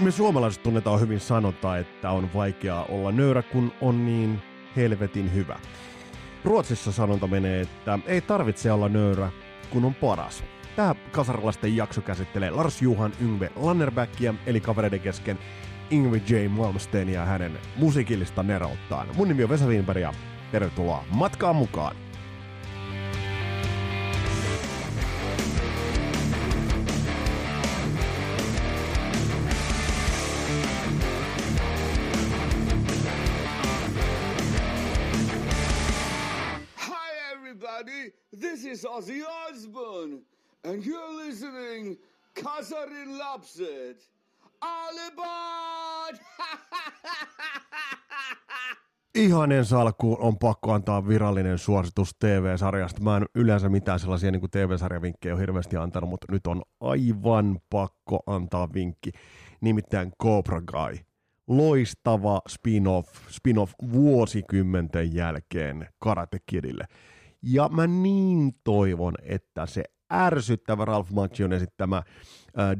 me suomalaiset tunnetaan hyvin sanota, että on vaikeaa olla nöyrä, kun on niin helvetin hyvä. Ruotsissa sanonta menee, että ei tarvitse olla nöyrä, kun on paras. Tämä kasarilaisten jakso käsittelee Lars Juhan Yngve Lannerbäckia, eli kavereiden kesken Ingve J. Malmsteenia ja hänen musiikillista nerouttaan. Mun nimi on Vesa Wienberg ja tervetuloa matkaan mukaan! And you're listening Kasarin Lapset. Alibad! Ihanen salkku on pakko antaa virallinen suositus TV-sarjasta. Mä en yleensä mitään sellaisia niin TV-sarjavinkkejä ole hirveästi antanut, mutta nyt on aivan pakko antaa vinkki. Nimittäin Cobra Kai. Loistava spin-off, spin-off vuosikymmenten jälkeen Karate Kidille. Ja mä niin toivon, että se ärsyttävä Ralph Macchion esittämä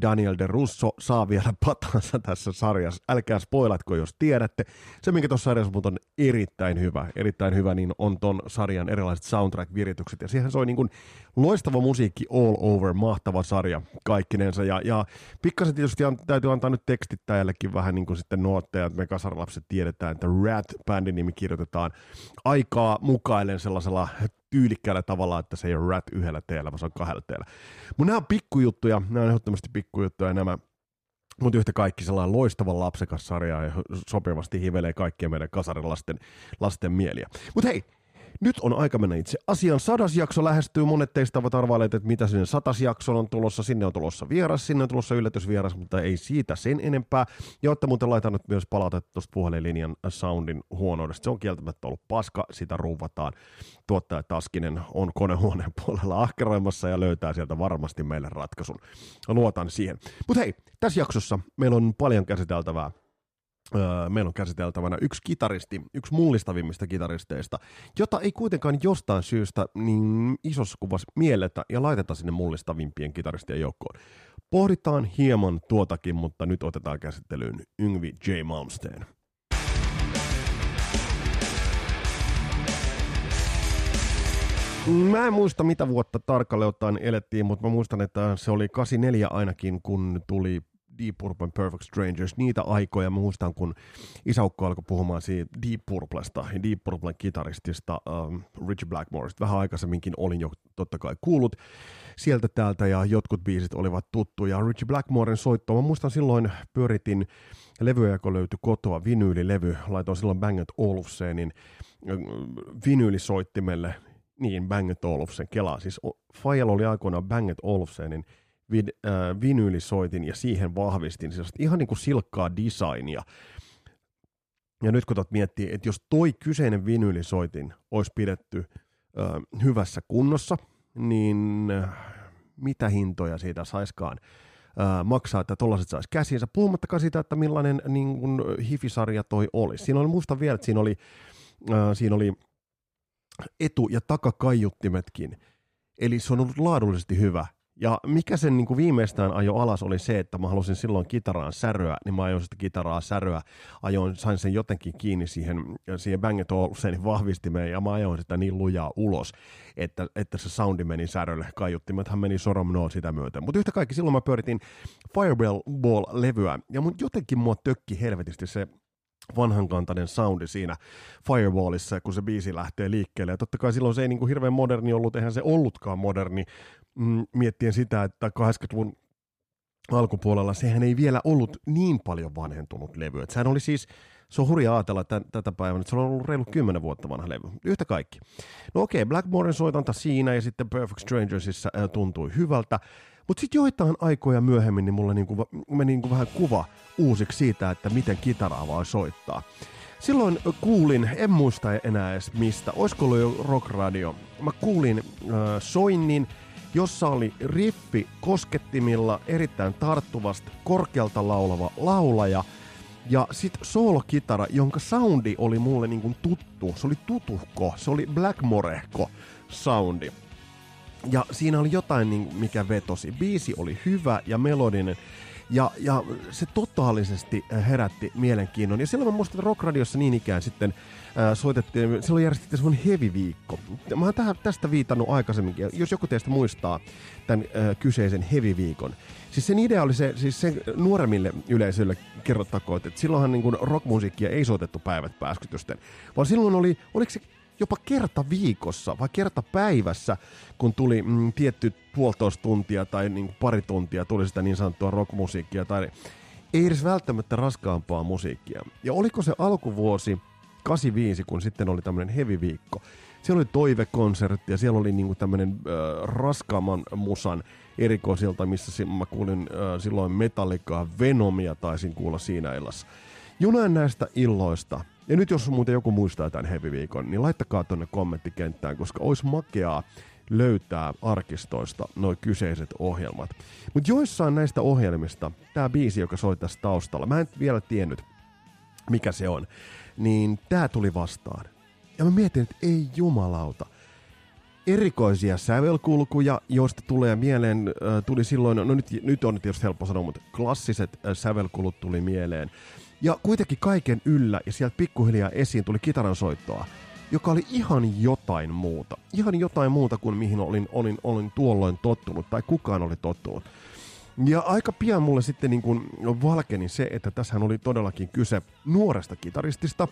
Daniel de Russo saa vielä patansa tässä sarjassa. Älkää spoilatko, jos tiedätte. Se, minkä tuossa sarjassa on erittäin hyvä, erittäin hyvä, niin on ton sarjan erilaiset soundtrack-viritykset. Ja siihen soi niin kuin loistava musiikki all over, mahtava sarja kaikkinensa. Ja, ja pikkasen tietysti an, täytyy antaa nyt tekstittäjällekin vähän niin kuin sitten nuotteja, että me kasarlapset tiedetään, että Rat-bändin nimi kirjoitetaan aikaa mukaillen sellaisella tyylikkäällä tavalla, että se ei ole rat yhdellä teellä, vaan se on kahdella teellä. Mutta nämä on pikkujuttuja, nämä on ehdottomasti pikkujuttuja nämä mutta yhtä kaikki sellainen loistava lapsekas sarja ja sopivasti hivelee kaikkien meidän kasarilasten lasten mieliä. Mutta hei, nyt on aika mennä itse asian. Sadas jakso lähestyy. Monet teistä ovat arvailleet, että mitä sinne satas jakso on tulossa. Sinne on tulossa vieras, sinne on tulossa yllätysvieras, mutta ei siitä sen enempää. Ja olette muuten laitanut myös palautetta tuosta puhelinlinjan soundin huonoudesta. Se on kieltämättä ollut paska, sitä ruuvataan. Tuottaja Taskinen on konehuoneen puolella ahkeroimassa ja löytää sieltä varmasti meille ratkaisun. Luotan siihen. Mutta hei, tässä jaksossa meillä on paljon käsiteltävää meillä on käsiteltävänä yksi kitaristi, yksi mullistavimmista kitaristeista, jota ei kuitenkaan jostain syystä niin isossa kuvassa mielletä ja laiteta sinne mullistavimpien kitaristien joukkoon. Pohditaan hieman tuotakin, mutta nyt otetaan käsittelyyn Yngvi J. Malmsteen. Mä en muista mitä vuotta tarkalleen ottaen elettiin, mutta mä muistan, että se oli 84 ainakin, kun tuli Deep Purple Perfect Strangers, niitä aikoja. Muistan, kun isäukko alkoi puhumaan siitä Deep Purplesta ja Deep Purplen kitaristista um, Richie Blackmoresta. Vähän aikaisemminkin olin jo totta kai kuullut sieltä täältä ja jotkut biisit olivat tuttuja. Richie Blackmoren soittoa, mä muistan silloin pyöritin levyä, joka löytyi kotoa, vinyylilevy, laitoin silloin Bang Olufsenin vinyylisoittimelle, niin Bang Olufsen, kelaa. Siis Fajalla oli aikoinaan Bang Olufsenin vid, äh, vinyylisoitin ja siihen vahvistin siis ihan niin kuin silkkaa designia. Ja nyt kun miettii, että jos toi kyseinen vinyylisoitin olisi pidetty äh, hyvässä kunnossa, niin äh, mitä hintoja siitä saiskaan äh, maksaa, että tollaiset saisi käsiinsä, puhumattakaan siitä, että millainen niin kuin, hifisarja toi oli. Siinä oli, muista vielä, että siinä oli, äh, siinä oli etu- ja takakaiuttimetkin, eli se on ollut laadullisesti hyvä, ja mikä sen niin kuin viimeistään ajo alas oli se, että mä halusin silloin kitaraan säröä, niin mä ajoin sitä kitaraa säröä, ajoin, sain sen jotenkin kiinni siihen, siihen Bang Olufsenin vahvistimeen ja mä ajoin sitä niin lujaa ulos, että, että se soundi meni särölle, kaiuttimethan meni soromnoa sitä myöten. Mutta yhtä kaikki silloin mä pyöritin Fireball-levyä ja mun jotenkin mua tökki helvetisti se vanhankantainen soundi siinä Fireballissa, kun se biisi lähtee liikkeelle. Ja totta kai silloin se ei niin kuin hirveän moderni ollut, eihän se ollutkaan moderni, mm, miettien sitä, että 80-luvun alkupuolella sehän ei vielä ollut niin paljon vanhentunut levy. Että sehän oli siis, se on hurja ajatella että tätä päivänä, että se on ollut reilu 10 vuotta vanha levy. Yhtä kaikki. No okei, okay, Blackmoren soitanta siinä ja sitten Perfect Strangersissa äh, tuntui hyvältä. Mutta sitten joitain aikoja myöhemmin niin mulla niinku, meni niinku vähän kuva uusiksi siitä, että miten kitaraa voi soittaa. Silloin kuulin, en muista enää edes mistä, olisiko ollut jo Rock Radio. Mä kuulin äh, soinnin, jossa oli riffi koskettimilla erittäin tarttuvasti korkealta laulava laulaja ja sitten soolokitara, jonka soundi oli mulle niin kuin tuttu. Se oli tutuhko, se oli Blackmorehko soundi. Ja siinä oli jotain, niin, mikä vetosi. Biisi oli hyvä ja melodinen. Ja, ja se totaalisesti herätti mielenkiinnon. Ja silloin mä muistan, että Rock Radiossa niin ikään sitten ää, soitettiin, silloin järjestettiin semmoinen heavy-viikko. Mä oon tähän, tästä viitannut aikaisemminkin, jos joku teistä muistaa tämän ää, kyseisen heavy-viikon. Siis sen idea oli se, siis sen nuoremmille yleisölle kerrottakoon, että silloinhan niin rockmusiikkia ei soitettu päivät pääskytysten, vaan silloin oli, oliko se jopa kerta viikossa vai kerta päivässä, kun tuli mm, tietty puolitoista tuntia tai niin pari tuntia tuli sitä niin sanottua rockmusiikkia tai ei edes välttämättä raskaampaa musiikkia. Ja oliko se alkuvuosi 85, kun sitten oli tämmöinen heavy-viikko. Siellä oli toivekonsertti ja siellä oli niinku tämmöinen äh, raskaamman musan erikoisilta, missä mä kuulin äh, silloin Metallicaa, Venomia taisin kuulla siinä illassa. Junain näistä illoista ja nyt jos muuten joku muistaa tämän heavy-viikon, niin laittakaa tonne kommenttikenttään, koska olisi makeaa löytää arkistoista nuo kyseiset ohjelmat. Mutta joissain näistä ohjelmista, tämä biisi, joka soi tässä taustalla, mä en vielä tiennyt, mikä se on, niin tämä tuli vastaan. Ja mä mietin, että ei jumalauta. Erikoisia sävelkulkuja, joista tulee mieleen, äh, tuli silloin, no nyt, nyt on tietysti helppo sanoa, mutta klassiset äh, sävelkulut tuli mieleen. Ja kuitenkin kaiken yllä ja sieltä pikkuhiljaa esiin tuli kitaran soittoa, joka oli ihan jotain muuta. Ihan jotain muuta kuin mihin olin, olin, olin tuolloin tottunut tai kukaan oli tottunut. Ja aika pian mulle sitten niin kuin valkeni se, että tässä oli todellakin kyse nuoresta kitaristista.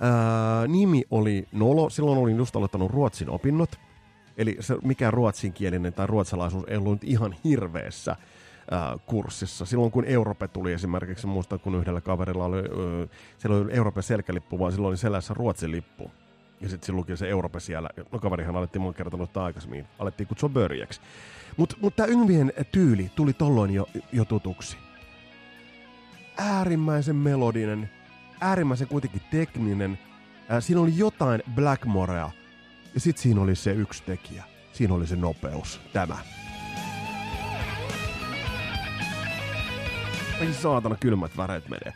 Ää, nimi oli Nolo, silloin olin just aloittanut ruotsin opinnot. Eli se, mikä ruotsinkielinen tai ruotsalaisuus ei ollut ihan hirveessä äh, kurssissa. Silloin kun Europe tuli esimerkiksi, muistan kun yhdellä kaverilla oli, siellä oli Europe selkälippu, vaan silloin oli selässä Ruotsin lippu. Ja sitten silloin se Europe siellä, no kaverihan alettiin mun kertonut aikaisemmin, alettiin kutsua börjäksi. Mutta mut tämä Yngvien tyyli tuli tolloin jo, jo tutuksi. Äärimmäisen melodinen, äärimmäisen kuitenkin tekninen. Äh, siinä oli jotain Blackmorea, ja sitten siinä oli se yksi tekijä. Siinä oli se nopeus, tämä. Ai saatana kylmät väreet menee.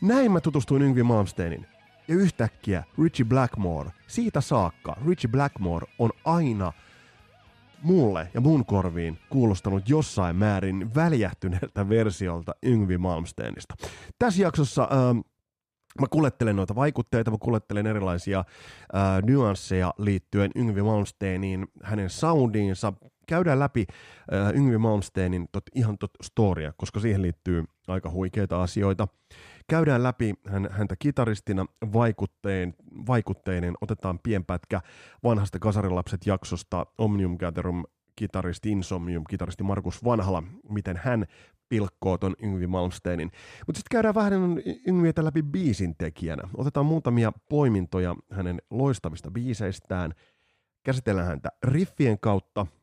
Näin mä tutustuin Yngvi Malmsteenin. Ja yhtäkkiä Richie Blackmore, siitä saakka Richie Blackmore on aina mulle ja mun korviin kuulostanut jossain määrin väljähtyneeltä versiolta Yngvi Malmsteenista. Tässä jaksossa äh, mä kuljettelen noita vaikutteita, mä kuljettelen erilaisia äh, nyansseja liittyen Yngvi Malmsteeniin, hänen soundiinsa, käydään läpi äh, Yngvi Malmsteenin tot, ihan tot storia, koska siihen liittyy aika huikeita asioita. Käydään läpi hän, häntä kitaristina vaikutteen, vaikutteinen, otetaan pienpätkä vanhasta Kasarilapset jaksosta Omnium Gatherum kitaristi Insomnium, kitaristi Markus Vanhala, miten hän pilkkoo ton Yngvi Malmsteenin. Mutta sitten käydään vähän Yngvietä läpi biisin tekijänä. Otetaan muutamia poimintoja hänen loistavista biiseistään, käsitellään häntä riffien kautta –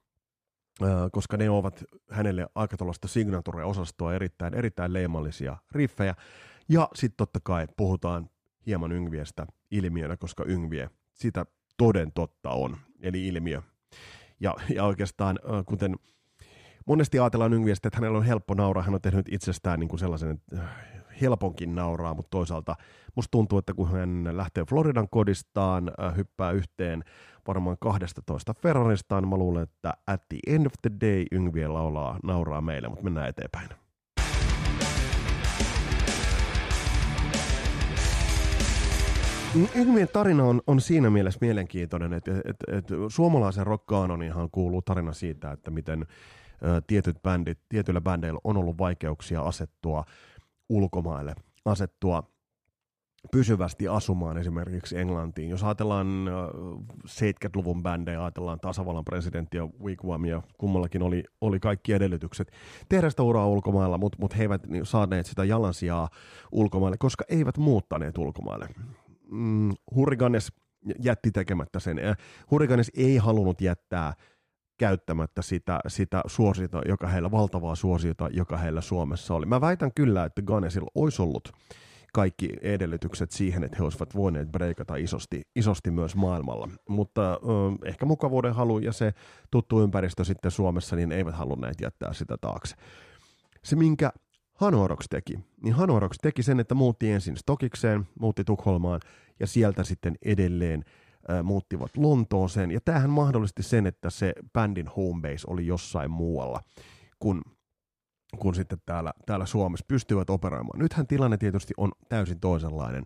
koska ne ovat hänelle aika tuollaista signature-osastoa, erittäin, erittäin leimallisia riffejä. Ja sitten totta kai puhutaan hieman Yngviestä ilmiönä, koska Yngvie sitä toden totta on, eli ilmiö. Ja, ja oikeastaan, kuten monesti ajatellaan Yngviestä, että hänellä on helppo nauraa, hän on tehnyt itsestään niin kuin sellaisen helponkin nauraa, mutta toisaalta musta tuntuu, että kun hän lähtee Floridan kodistaan, hyppää yhteen varmaan 12 Ferraristaan. Mä luulen, että at the end of the day Yngviä laulaa, nauraa meille, mutta mennään eteenpäin. Yngvien tarina on, on siinä mielessä mielenkiintoinen, että, että, että suomalaisen rock kuuluu tarina siitä, että miten tietyt bändit, tietyillä bändeillä on ollut vaikeuksia asettua ulkomaille, asettua pysyvästi asumaan esimerkiksi Englantiin. Jos ajatellaan 70-luvun bändejä, ajatellaan tasavallan presidenttiä Wigwamia, kummallakin oli, oli kaikki edellytykset tehdä sitä uraa ulkomailla, mutta mut he eivät saaneet sitä jalansijaa ulkomaille, koska eivät muuttaneet ulkomaille. Mm, Hurriganes jätti tekemättä sen. Hurriganes ei halunnut jättää käyttämättä sitä, sitä suosiota, joka heillä, valtavaa suosiota, joka heillä Suomessa oli. Mä väitän kyllä, että Ganesilla olisi ollut kaikki edellytykset siihen, että he olisivat voineet breikata isosti, isosti myös maailmalla. Mutta ö, ehkä mukavuuden halu ja se tuttu ympäristö sitten Suomessa, niin eivät halunneet jättää sitä taakse. Se, minkä Hanoroks teki, niin Hanoroks teki sen, että muutti ensin Stokikseen, muutti Tukholmaan ja sieltä sitten edelleen muuttivat Lontooseen. Ja tämähän mahdollisti sen, että se bändin homebase oli jossain muualla kuin kuin sitten täällä, täällä Suomessa pystyvät operoimaan. Nythän tilanne tietysti on täysin toisenlainen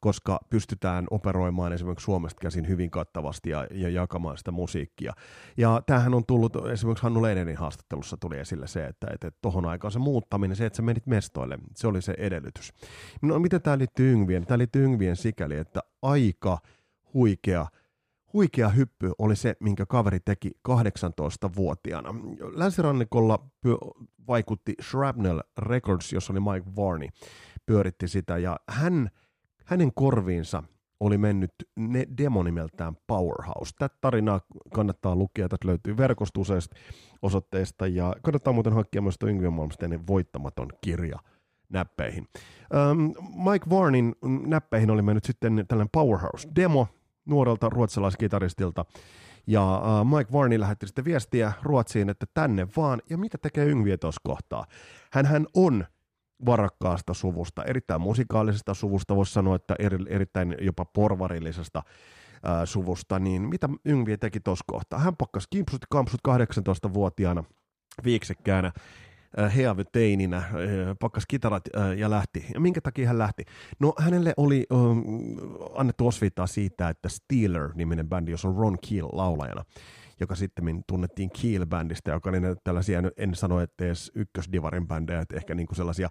koska pystytään operoimaan esimerkiksi Suomesta käsin hyvin kattavasti ja, ja jakamaan sitä musiikkia. Ja tämähän on tullut, esimerkiksi Hannu Leidenin haastattelussa tuli esille se, että, että tohon aikaan se muuttaminen, se, että sä menit mestoille, se oli se edellytys. No miten tämä liittyy Yngvien? Tämä liittyy Yngvien sikäli, että aika huikea huikea hyppy oli se, minkä kaveri teki 18-vuotiaana. Länsirannikolla vaikutti Shrapnel Records, jossa oli Mike Varney, pyöritti sitä, ja hän hänen korviinsa oli mennyt ne demo nimeltään Powerhouse. Tätä tarinaa kannattaa lukea, tätä löytyy verkostuseista osoitteesta ja kannattaa muuten hankkia myös Yngve Malmsteinin voittamaton kirja näppeihin. Mike Varnin näppeihin oli mennyt sitten tällainen Powerhouse-demo nuorelta ruotsalaiskitaristilta, ja uh, Mike Varney lähetti sitten viestiä Ruotsiin, että tänne vaan, ja mitä tekee Yngviä tuossa kohtaa? Hän on varakkaasta suvusta, erittäin musikaalisesta suvusta, voisi sanoa, että eri, erittäin jopa porvarillisesta ää, suvusta, niin mitä Yngvi teki tuossa kohtaa? Hän pakkasi kimpsut kampsut 18-vuotiaana viiksekkäänä heavyteininä, pakkas kitarat ja lähti. Ja minkä takia hän lähti? No hänelle oli um, annettu osviittaa siitä, että Steeler-niminen bändi, jossa on Ron Keel laulajana, joka sitten tunnettiin Keel-bändistä, joka oli tällaisia, en sano, että edes ykkösdivarin bändejä, että ehkä niinku sellaisia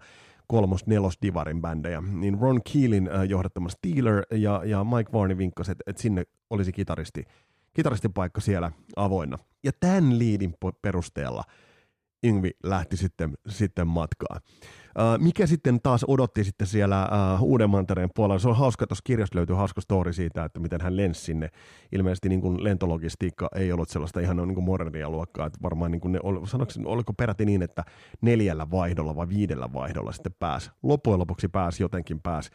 kolmos nelos divarin bändejä, niin Ron Keelin johdattama Steeler ja, ja Mike Varney vinkkasi, että, että sinne olisi kitaristi, kitaristin paikka siellä avoinna. Ja tämän liidin perusteella Yngvi lähti sitten, sitten matkaan. Mikä sitten taas odotti sitten siellä Uudenmantereen puolella? Se on hauska, tuossa kirjasta löytyy hauska story siitä, että miten hän lensi sinne. Ilmeisesti niin kuin lentologistiikka ei ollut sellaista ihan niin kuin modernia luokkaa, että varmaan niin kuin ne, sanoiko, oliko peräti niin, että neljällä vaihdolla vai viidellä vaihdolla sitten pääsi. Loppujen lopuksi pääsi jotenkin pääsi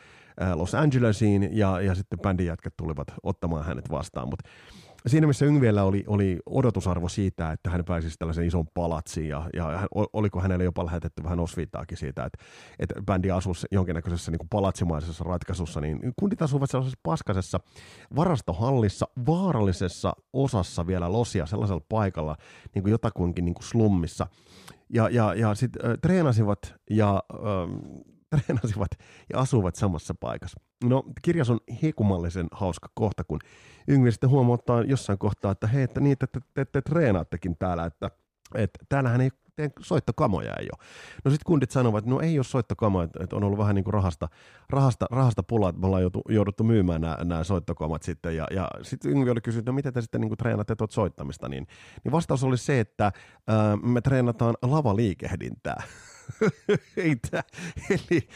Los Angelesiin ja, ja sitten bändin jätkät tulivat ottamaan hänet vastaan, mutta siinä missä Yngviellä oli, oli odotusarvo siitä, että hän pääsisi tällaisen ison palatsiin ja, ja hän, oliko hänelle jopa lähetetty vähän osviittaakin siitä, että, että bändi asuisi jonkinnäköisessä niin kuin palatsimaisessa ratkaisussa, niin kundit asuvat sellaisessa paskasessa varastohallissa, vaarallisessa osassa vielä losia sellaisella paikalla, niin kuin jotakuinkin niin kuin slummissa. Ja, ja, ja sitten äh, treenasivat ja äh, treenasivat ja asuvat samassa paikassa. No, kirjas on hekumallisen hauska kohta, kun Yngvi sitten huomauttaa jossain kohtaa, että hei, että niitä te, te, te treenaattekin täällä, että, että täällähän ei soittokamoja ei ole. No sitten kundit sanovat, että no ei ole soittokamoja, että on ollut vähän niin kuin rahasta, rahasta, rahasta pulaa, että me ollaan joutu, jouduttu myymään nämä, nämä soittokamat sitten. Ja, ja sitten Yngvi oli kysynyt, no miten te sitten niin kuin treenatte tuot soittamista, niin, niin vastaus oli se, että ää, me treenataan lavaliikehdintää. ei tää, eli,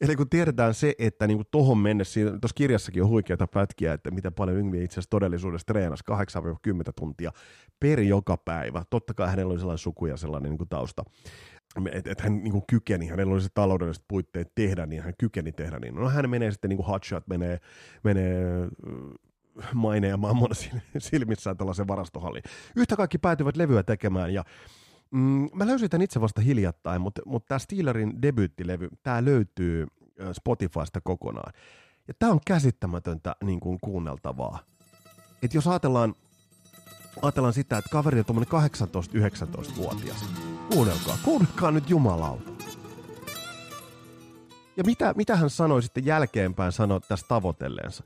Eli kun tiedetään se, että niin tuohon mennessä, tuossa kirjassakin on huikeita pätkiä, että mitä paljon Yngvi itse asiassa todellisuudessa treenasi 8-10 tuntia per joka päivä. Totta kai hänellä oli sellainen suku ja sellainen niin kuin tausta, että et hän niin kuin kykeni, hänellä oli se taloudelliset puitteet tehdä, niin hän kykeni tehdä niin. No hän menee sitten niin kuin hotshot, menee, menee maine ja mammon silmissään tällaisen varastohalliin. Yhtä kaikki päätyvät levyä tekemään ja Mm, mä löysin tämän itse vasta hiljattain, mutta, mutta tämä Steelerin debyyttilevy, tämä löytyy Spotifysta kokonaan. Ja tämä on käsittämätöntä niin kuin kuunneltavaa. Et jos ajatellaan, ajatellaan sitä, että kaveri on 18-19-vuotias. Kuunnelkaa, kuunnelkaa nyt jumalauta. Ja mitä, mitä hän sanoi sitten jälkeenpäin sanoi tästä tavoitelleensa?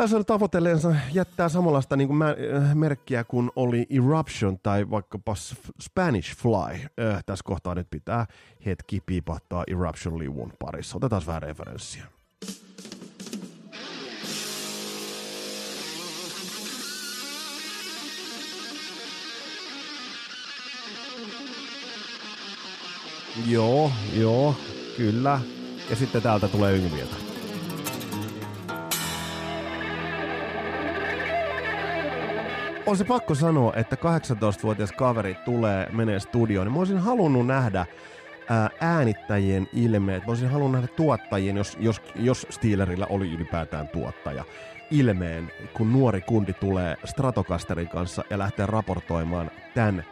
Hän sanoi tavoitelleensa jättää samanlaista niin kuin mä, äh, merkkiä kuin oli Eruption tai vaikkapa Spanish Fly. Äh, tässä kohtaa nyt pitää hetki piipahtaa Eruption-liuvun parissa. Otetaan vähän referenssiä. Joo, joo, kyllä. Ja sitten täältä tulee Yngvieltä. On se pakko sanoa, että 18-vuotias kaveri tulee, menee studioon, niin mä olisin halunnut nähdä ää, äänittäjien ilmeet. Mä olisin halunnut nähdä tuottajien, jos, jos, jos Steelerillä oli ylipäätään tuottaja, ilmeen, kun nuori kundi tulee Stratocasterin kanssa ja lähtee raportoimaan tämän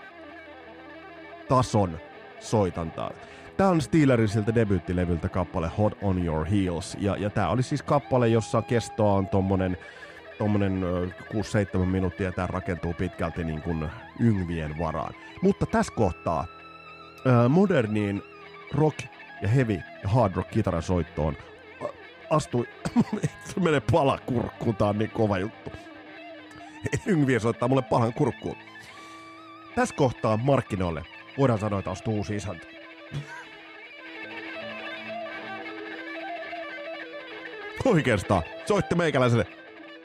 tason soitantaa. Tämä on Steelerisiltä debyyttilevyltä kappale Hot on Your Heels, ja, ja tämä oli siis kappale, jossa kestoa on tommonen tuommoinen 6-7 minuuttia tämä rakentuu pitkälti niin kuin yngvien varaan. Mutta tässä kohtaa moderniin rock ja heavy ja hard rock kitarasoittoon astui, se menee pala kurkkuun, tää on niin kova juttu. Yngviä soittaa mulle pahan kurkkuun. Tässä kohtaa markkinoille voidaan sanoa, että astuu uusi isäntä. Oikeastaan. Soitte meikäläiselle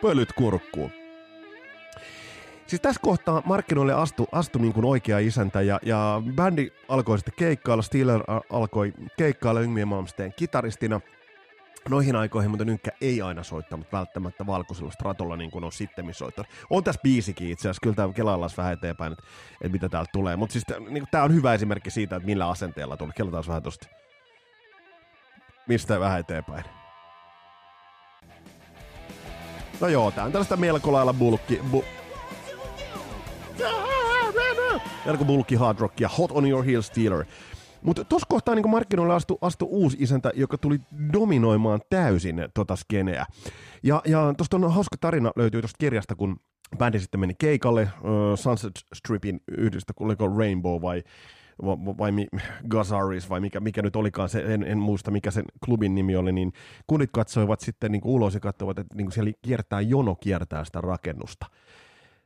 pölyt kurkkuun. Siis tässä kohtaa markkinoille astu, astu niin kuin oikea isäntä ja, ja bändi alkoi sitten keikkailla, Steeler alkoi keikkailla Yngmien Malmsteen kitaristina. Noihin aikoihin mutta Nynkkä ei aina soittanut välttämättä valkoisella stratolla niin kuin on sitten soittanut. On tässä biisikin itse asiassa, kyllä tämä kelaillaan vähän eteenpäin, että, että mitä täältä tulee. Mutta siis niin tämä on hyvä esimerkki siitä, että millä asenteella tuli. Kelataan vähän tosta. Mistä vähän eteenpäin. No joo, tää on tällaista melko lailla bulkki... Bu- melko bulkki hard rock ja Hot on your heels Steeler. Mutta tuossa kohtaa niin markkinoille astui, astu uusi isäntä, joka tuli dominoimaan täysin tota skeneä. Ja, ja tuosta on hauska tarina löytyy tuosta kirjasta, kun bändi sitten meni keikalle uh, Sunset Stripin yhdestä, oliko Rainbow vai vai, vai Gazaris vai mikä, mikä nyt olikaan se, en, en muista mikä sen klubin nimi oli, niin kunnit katsoivat sitten niin kuin ulos ja katsoivat, että niin kuin siellä kiertää jono kiertää sitä rakennusta.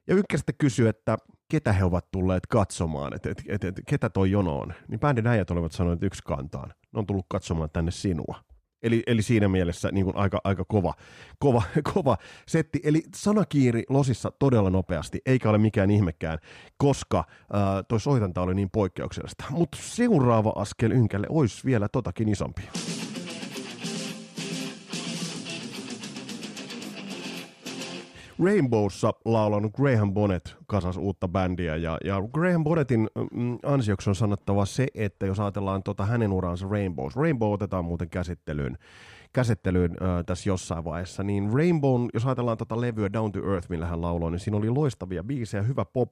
Ja ykkä sitten kysyi, että ketä he ovat tulleet katsomaan, että, että, että, että ketä toi jono on. Niin bändin äijät olivat sanoneet yksi kantaan. Ne on tullut katsomaan tänne sinua. Eli, eli siinä mielessä niin kuin aika, aika kova, kova, kova setti. Eli sanakiiri losissa todella nopeasti, eikä ole mikään ihmekään, koska äh, toi soitanta oli niin poikkeuksellista. Mutta seuraava askel ynkälle olisi vielä totakin isompi. Rainbowssa laulanut Graham Bonnet kasas uutta bändiä ja, ja Graham Bonnettin mm, ansioksi on sanottava se, että jos ajatellaan tota hänen uransa Rainbows, Rainbow otetaan muuten käsittelyyn, käsittelyyn äh, tässä jossain vaiheessa, niin Rainbow, jos ajatellaan tota levyä Down to Earth, millä hän lauloi, niin siinä oli loistavia biisejä, hyvä pop,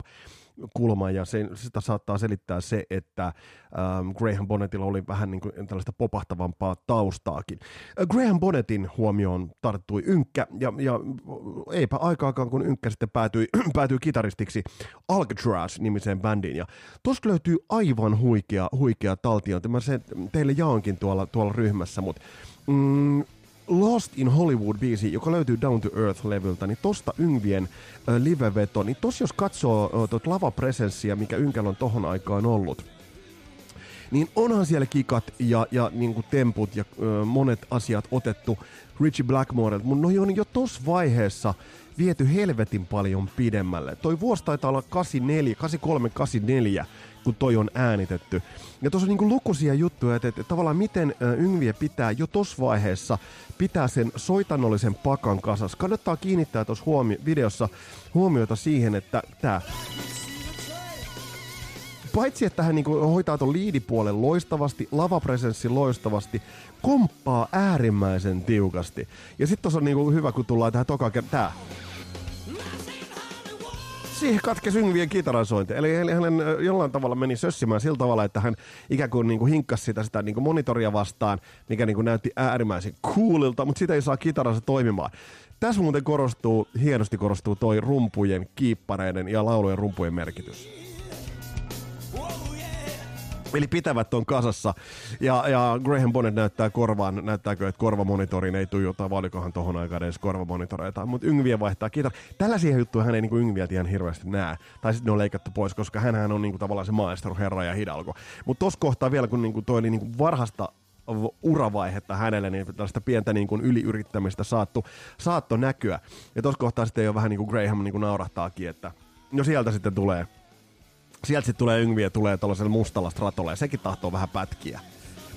kulma, ja se, sitä saattaa selittää se, että ähm, Graham Bonnetilla oli vähän niin kuin tällaista popahtavampaa taustaakin. Äh, Graham Bonnettin huomioon tarttui Ynkkä, ja, ja eipä aikaakaan, kun Ynkkä sitten päätyi, päätyi kitaristiksi Alcatraz-nimiseen bändiin, ja tuosta löytyy aivan huikea, huikea taltio, mä sen teille jaonkin tuolla, tuolla ryhmässä, mutta mm, Lost in Hollywood-biisi, joka löytyy Down to Earth-levyltä, niin tosta Yngvien äh, live-veto, niin tos jos katsoo äh, tuota lavapresenssiä, mikä Ynkällä on tohon aikaan ollut, niin onhan siellä kikat ja, ja niin kuin temput ja äh, monet asiat otettu Richie Blackmorelta, mutta ne on jo tossa vaiheessa viety helvetin paljon pidemmälle. Toi vuosi taitaa olla 84, 83, 84, kun toi on äänitetty. Ja tuossa on niinku lukuisia juttuja, että, että tavallaan miten Yngviä pitää jo tuossa vaiheessa pitää sen soitannollisen pakan kasas. Kannattaa kiinnittää tuossa huomio- videossa huomiota siihen, että tämä paitsi että hän niinku hoitaa tuon liidipuolen loistavasti, lavapresenssi loistavasti, komppaa äärimmäisen tiukasti. Ja sitten tuossa on niinku hyvä, kun tullaan tähän toka tää siihen katkesi Yngvien kitaransointi. Eli, eli hänen jollain tavalla meni sössimään sillä tavalla, että hän ikään kuin, niin kuin hinkkasi sitä, sitä niin kuin monitoria vastaan, mikä niin kuin näytti äärimmäisen coolilta, mutta sitä ei saa kitaransa toimimaan. Tässä muuten korostuu, hienosti korostuu toi rumpujen, kiippareiden ja laulujen rumpujen merkitys. Eli pitävät on kasassa. Ja, ja Graham Bonnet näyttää korvaan, näyttääkö, että korvamonitorin ei tuijota, vai olikohan tohon aikaan edes korvamonitoreita. Mutta Yngviä vaihtaa kiitos. Tällaisia juttuja hän ei niinku Yngviä ihan hirveästi näe. Tai sitten ne on leikattu pois, koska hän on niinku tavallaan se maestro, herra ja hidalgo. Mutta tuossa kohtaa vielä, kun niinku toi oli niinku varhasta uravaihetta hänelle, niin tällaista pientä niin kuin yliyrittämistä saattu, saatto näkyä. Ja tuossa kohtaa sitten jo vähän niin kuin Graham niin kuin naurahtaakin, että no sieltä sitten tulee sieltä sitten tulee Yngviä tulee tuollaisella mustalla stratolla ja sekin tahtoo vähän pätkiä.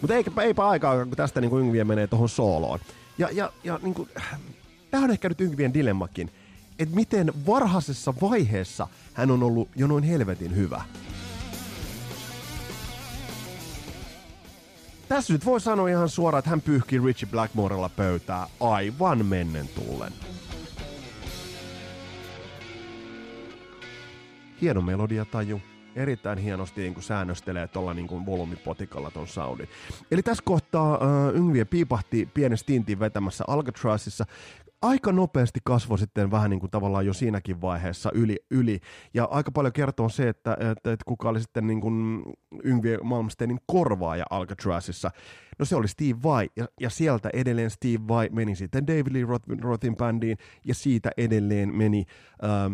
Mutta eipä, eipä aikaa, kun tästä niin Yngviä menee tuohon sooloon. Ja, ja, ja niin kuin, tämä on ehkä nyt Yngvien dilemmakin, että miten varhaisessa vaiheessa hän on ollut jo noin helvetin hyvä. Tässä nyt voi sanoa ihan suoraan, että hän pyyhkii Richie Blackmorella pöytää aivan mennen tullen. Hieno melodia taju, erittäin hienosti niin kuin säännöstelee tuolla niin kuin volyymipotikalla ton soundin. Eli tässä kohtaa äh, Yngviä piipahti pienen stintin vetämässä Alcatrazissa, aika nopeasti kasvoi sitten vähän niin kuin tavallaan jo siinäkin vaiheessa yli, yli. ja aika paljon kertoo se, että, että, että kuka oli sitten niin kuin Yngwie Malmsteinin korvaaja Alcatrazissa. No se oli Steve Vai, ja, ja sieltä edelleen Steve Vai meni sitten David Lee Roth, Rothin bändiin, ja siitä edelleen meni... Ähm,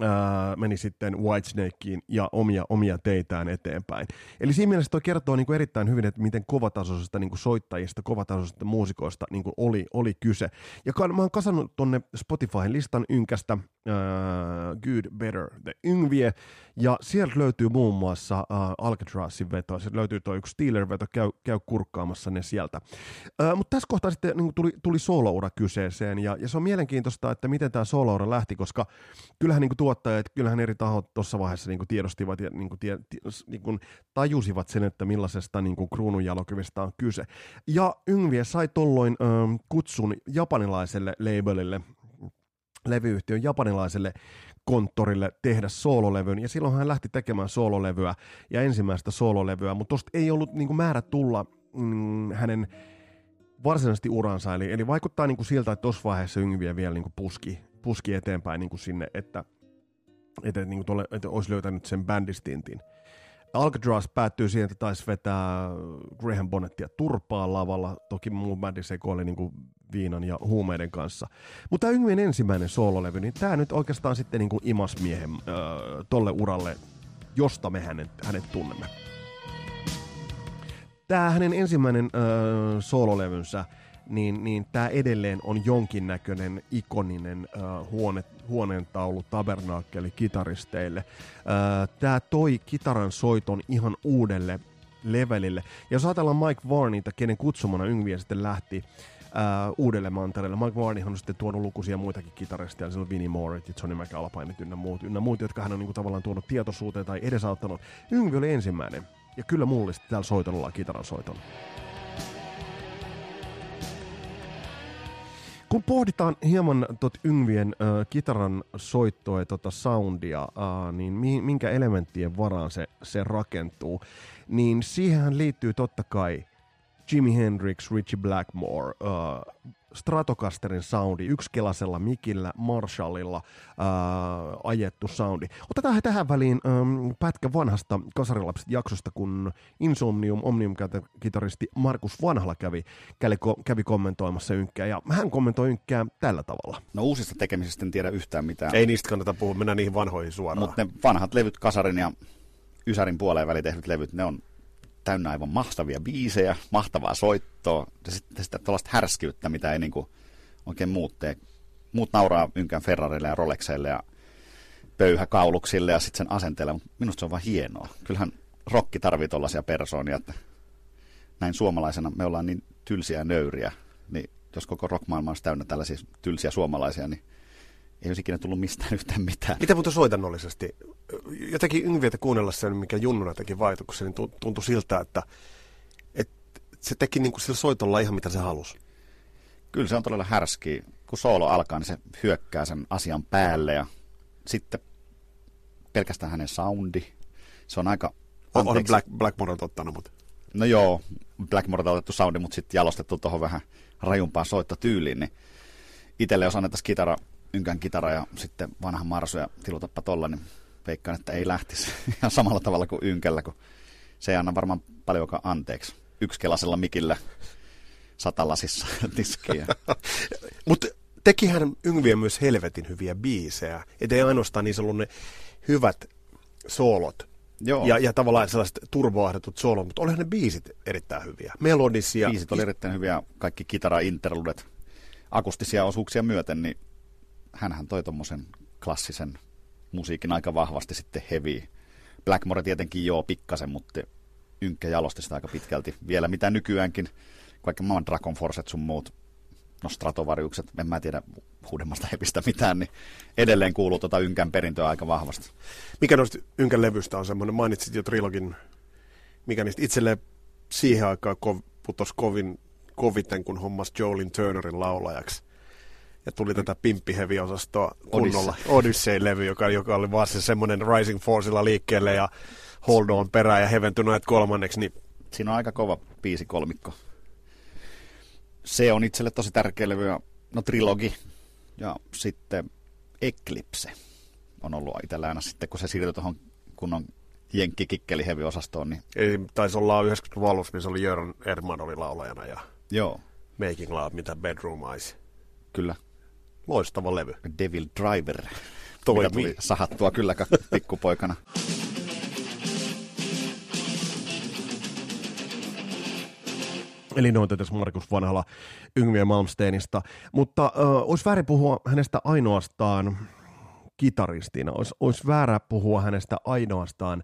ää, meni sitten Whitesnakeen ja omia, omia teitään eteenpäin. Eli siinä mielessä toi kertoo niin kuin erittäin hyvin, että miten kovatasoisista niin kuin soittajista, kovatasoisista muusikoista niin kuin oli, oli kyse. Ja mä oon kasannut tonne Spotifyn listan ynkästä uh, Good Better, The Yngvie, ja sieltä löytyy muun muassa uh, Alcatrazin veto, sieltä löytyy tuo yksi Steeler-veto, käy, käy kurkkaamassa ne sieltä. Uh, Mutta tässä kohtaa sitten niin tuli, tuli soloura kyseeseen, ja, ja se on mielenkiintoista, että miten tämä soloura lähti, koska kyllähän niin kuin tuottajat, kyllähän eri tahot tuossa vaiheessa niin kuin tiedostivat ja niin kuin tie, niin kuin tajusivat sen, että millaisesta niin kuin kruununjalokivistä on kyse. Ja Yngvie sai tolloin ähm, kutsun japanilaiselle labelille, levyyhtiön japanilaiselle konttorille tehdä soololevyn, ja silloin hän lähti tekemään soololevyä ja ensimmäistä soololevyä, mutta tosta ei ollut niin kuin määrä tulla mm, hänen varsinaisesti uransa, eli, eli vaikuttaa niin kuin siltä, että tuossa vaiheessa Yngviä vielä niin kuin puski, puski eteenpäin niin kuin sinne, että, että, niin kuin tuolle, että olisi löytänyt sen bändistintin. Alcatraz päättyy siihen, että taisi vetää Graham Bonnettia turpaa lavalla. Toki muun bändi sekoili niin kuin viinan ja huumeiden kanssa. Mutta tämä ensimmäinen soololevy, niin tämä nyt oikeastaan sitten niin kuin imas miehen äh, tolle uralle, josta me hänet, hänet tunnemme. Tämä hänen ensimmäinen äh, soololevynsä, niin, niin tämä edelleen on jonkinnäköinen ikoninen äh, huone, huoneentaulu tabernaakkeli kitaristeille. Äh, tämä toi kitaran soiton ihan uudelle levelille. Ja jos ajatellaan Mike Varnita, kenen kutsumana Yngviä sitten lähti äh, uudelle mantereelle. Mike Varneyhan on sitten tuonut lukuisia muitakin kitaristeja, siellä on Vinnie Moore ja Johnny McAlpine ynnä muut, ynnä muut, jotka hän on niin kuin, tavallaan tuonut tietoisuuteen tai edesauttanut. Yngvi oli ensimmäinen, ja kyllä mullisti täällä soitolla kitaran soiton. Kun pohditaan hieman tot Yngvien äh, kitaran soittoa ja tota soundia, äh, niin mi- minkä elementtien varaan se, se rakentuu, niin siihen liittyy totta kai Jimi Hendrix, Richie Blackmore, äh, Stratocasterin soundi, yksikelasella mikillä, Marshallilla äh, ajettu soundi. Otetaan tähän väliin ähm, pätkä vanhasta Kasarilapset jaksosta, kun Insomnium Omnium-kitaristi Markus Vanhala kävi, kävi, kommentoimassa ynkkää, ja hän kommentoi ynkkää tällä tavalla. No uusista tekemisistä en tiedä yhtään mitään. Ei niistä kannata puhua, mennään niihin vanhoihin suoraan. Mutta ne vanhat levyt, Kasarin ja Ysärin puoleen väliin tehdyt levyt, ne on täynnä aivan mahtavia biisejä, mahtavaa soittoa ja sitten sitä tuollaista härskiyttä, mitä ei niinku oikein muut tee. Muut nauraa ynkään Ferrarille ja Rolexeille ja pöyhäkauluksille ja sitten sen asenteelle, mutta minusta se on vaan hienoa. Kyllähän rokki tarvii tuollaisia persoonia, että näin suomalaisena me ollaan niin tylsiä ja nöyriä, niin jos koko rockmaailma olisi täynnä tällaisia tylsiä suomalaisia, niin ei olisi ikinä tullut mistään yhtään mitään. Mitä muuten soitannollisesti? Jotenkin Yngvietä kuunnella sen, mikä Junnuna teki vaikutuksen, niin tuntui siltä, että, että se teki niin kuin sillä soitolla ihan mitä se halusi. Kyllä se on todella härski. Kun soolo alkaa, niin se hyökkää sen asian päälle ja sitten pelkästään hänen soundi. Se on aika... On, on Black, Blackmore ottanut, mutta... No joo, Blackmore on otettu soundi, mutta sitten jalostettu tuohon vähän rajumpaan soittotyyliin, niin itselle jos annettaisiin kitara ynkän kitara ja sitten vanha marsu ja tilutappa tolla, niin veikkaan, että ei lähtisi ihan samalla tavalla kuin ynkällä, kun se ei anna varmaan paljonkaan anteeksi. Yksikelasella mikillä satalasissa tiskiä. Mutta tekihän Yngviä myös helvetin hyviä biisejä. Et ei ainoastaan niissä ollut ne hyvät soolot. Joo. Ja, ja tavallaan sellaiset turvoahdetut soolot, mutta olihan ne biisit erittäin hyviä. Melodisia. Biisit oli erittäin hyviä, kaikki kitara-interludet akustisia osuuksia myöten, niin hänhän toi tuommoisen klassisen musiikin aika vahvasti sitten heavy. Blackmore tietenkin joo pikkasen, mutta Ynkkä jalosti sitä aika pitkälti. Vielä mitä nykyäänkin, vaikka maailman Dragon Forcet sun muut, no Stratovariukset, en mä tiedä uudemmasta hepistä mitään, niin edelleen kuuluu tuota Ynkän perintöä aika vahvasti. Mikä noista Ynkän levystä on semmoinen, mainitsit jo trilogin, mikä niistä itselleen siihen aikaan kov, putos kovin koviten, kun hommas Jolin Turnerin laulajaksi Ja tuli tätä pimppiheviosastoa kunnolla. Odyssey-levy, joka, joka oli vaan se semmoinen Rising Forceilla liikkeelle ja Hold On perään ja Heaven Tonight kolmanneksi. Niin... Siinä on aika kova biisi kolmikko. Se on itselle tosi tärkeä levy. No trilogi ja sitten Eclipse on ollut itsellä aina sitten, kun se siirtyi tuohon kunnon jenkkikikkeli osastoon. Niin... Ei, taisi olla 90-luvun alussa, missä oli Jörn Erdman oli laulajana ja Joo. Making Love, mitä Bedroom Eyes. Kyllä. Loistava levy. Devil Driver. Toi tuli sahattua kyllä pikkupoikana. Eli noita tässä Markus Vanhala Yngviä Malmsteenista. Mutta äh, olisi väärin puhua hänestä ainoastaan kitaristina. Olisi, olisi väärä puhua hänestä ainoastaan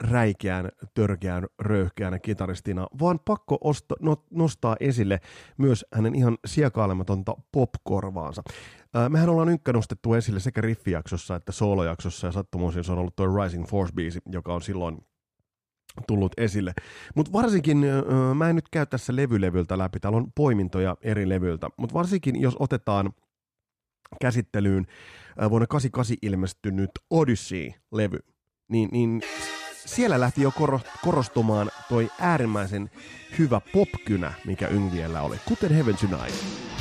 räikeän, törkeän, röyhkeänä kitaristina, vaan pakko osta, no, nostaa esille myös hänen ihan siekailematonta popkorvaansa. Mehän ollaan Ynkkä nostettu esille sekä riffijaksossa että soolojaksossa, ja sattumoisin se on ollut tuo Rising Force-biisi, joka on silloin tullut esille. Mutta varsinkin, mä en nyt käy tässä levylevyltä läpi, täällä on poimintoja eri levyltä, mutta varsinkin jos otetaan käsittelyyn vuonna 88 ilmestynyt Odyssey-levy, niin, niin siellä lähti jo korostumaan toi äärimmäisen hyvä popkynä, mikä Yngviellä oli, kuten Heaven Tonight.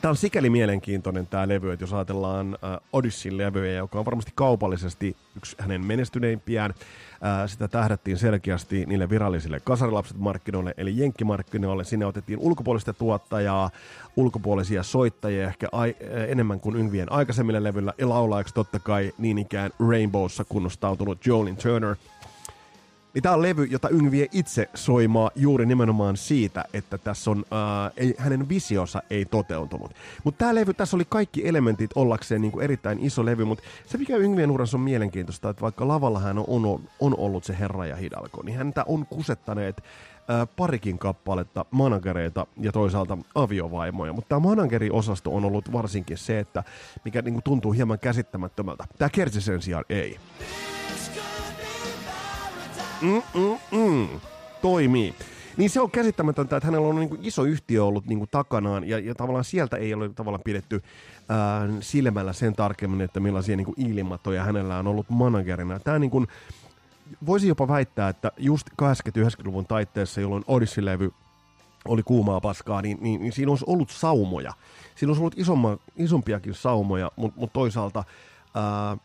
Tämä on sikäli mielenkiintoinen tämä levy, että jos ajatellaan äh, Odyssin levyjä, joka on varmasti kaupallisesti yksi hänen menestyneimpiään, äh, sitä tähdättiin selkeästi niille virallisille kasarilapset markkinoille, eli jenkkimarkkinoille. Sinne otettiin ulkopuolista tuottajaa, ulkopuolisia soittajia ehkä ai, äh, enemmän kuin Yngvien aikaisemmille levyllä, ja laulajaksi totta kai niin ikään Rainbowssa kunnostautunut Jolin Turner – niin tämä on levy, jota Yngvie itse soimaa juuri nimenomaan siitä, että tässä on, ää, ei, hänen visionsa ei toteutunut. Mutta tämä levy, tässä oli kaikki elementit ollakseen niin kuin erittäin iso levy, mutta se mikä Yngvien urassa on mielenkiintoista, että vaikka lavalla hän on, on ollut se herra ja hidalko, niin häntä on kusettaneet ää, parikin kappaletta managereita ja toisaalta aviovaimoja, mutta tämä manageriosasto on ollut varsinkin se, että mikä niin kuin tuntuu hieman käsittämättömältä. Tämä kertsi sen sijaan ei. Mm-mm-mm. Toimii. Niin se on käsittämätöntä, että hänellä on niin iso yhtiö ollut niin takanaan ja, ja tavallaan sieltä ei ole tavallaan pidetty ää, silmällä sen tarkemmin, että millaisia niin ilmatoja hänellä on ollut managerina. Tämä niin kuin, voisi jopa väittää, että just 80-90-luvun taitteessa, jolloin Odyssey-levy oli kuumaa paskaa, niin, niin, niin siinä olisi ollut saumoja. Siinä olisi ollut isomma, isompiakin saumoja, mutta mut toisaalta ää,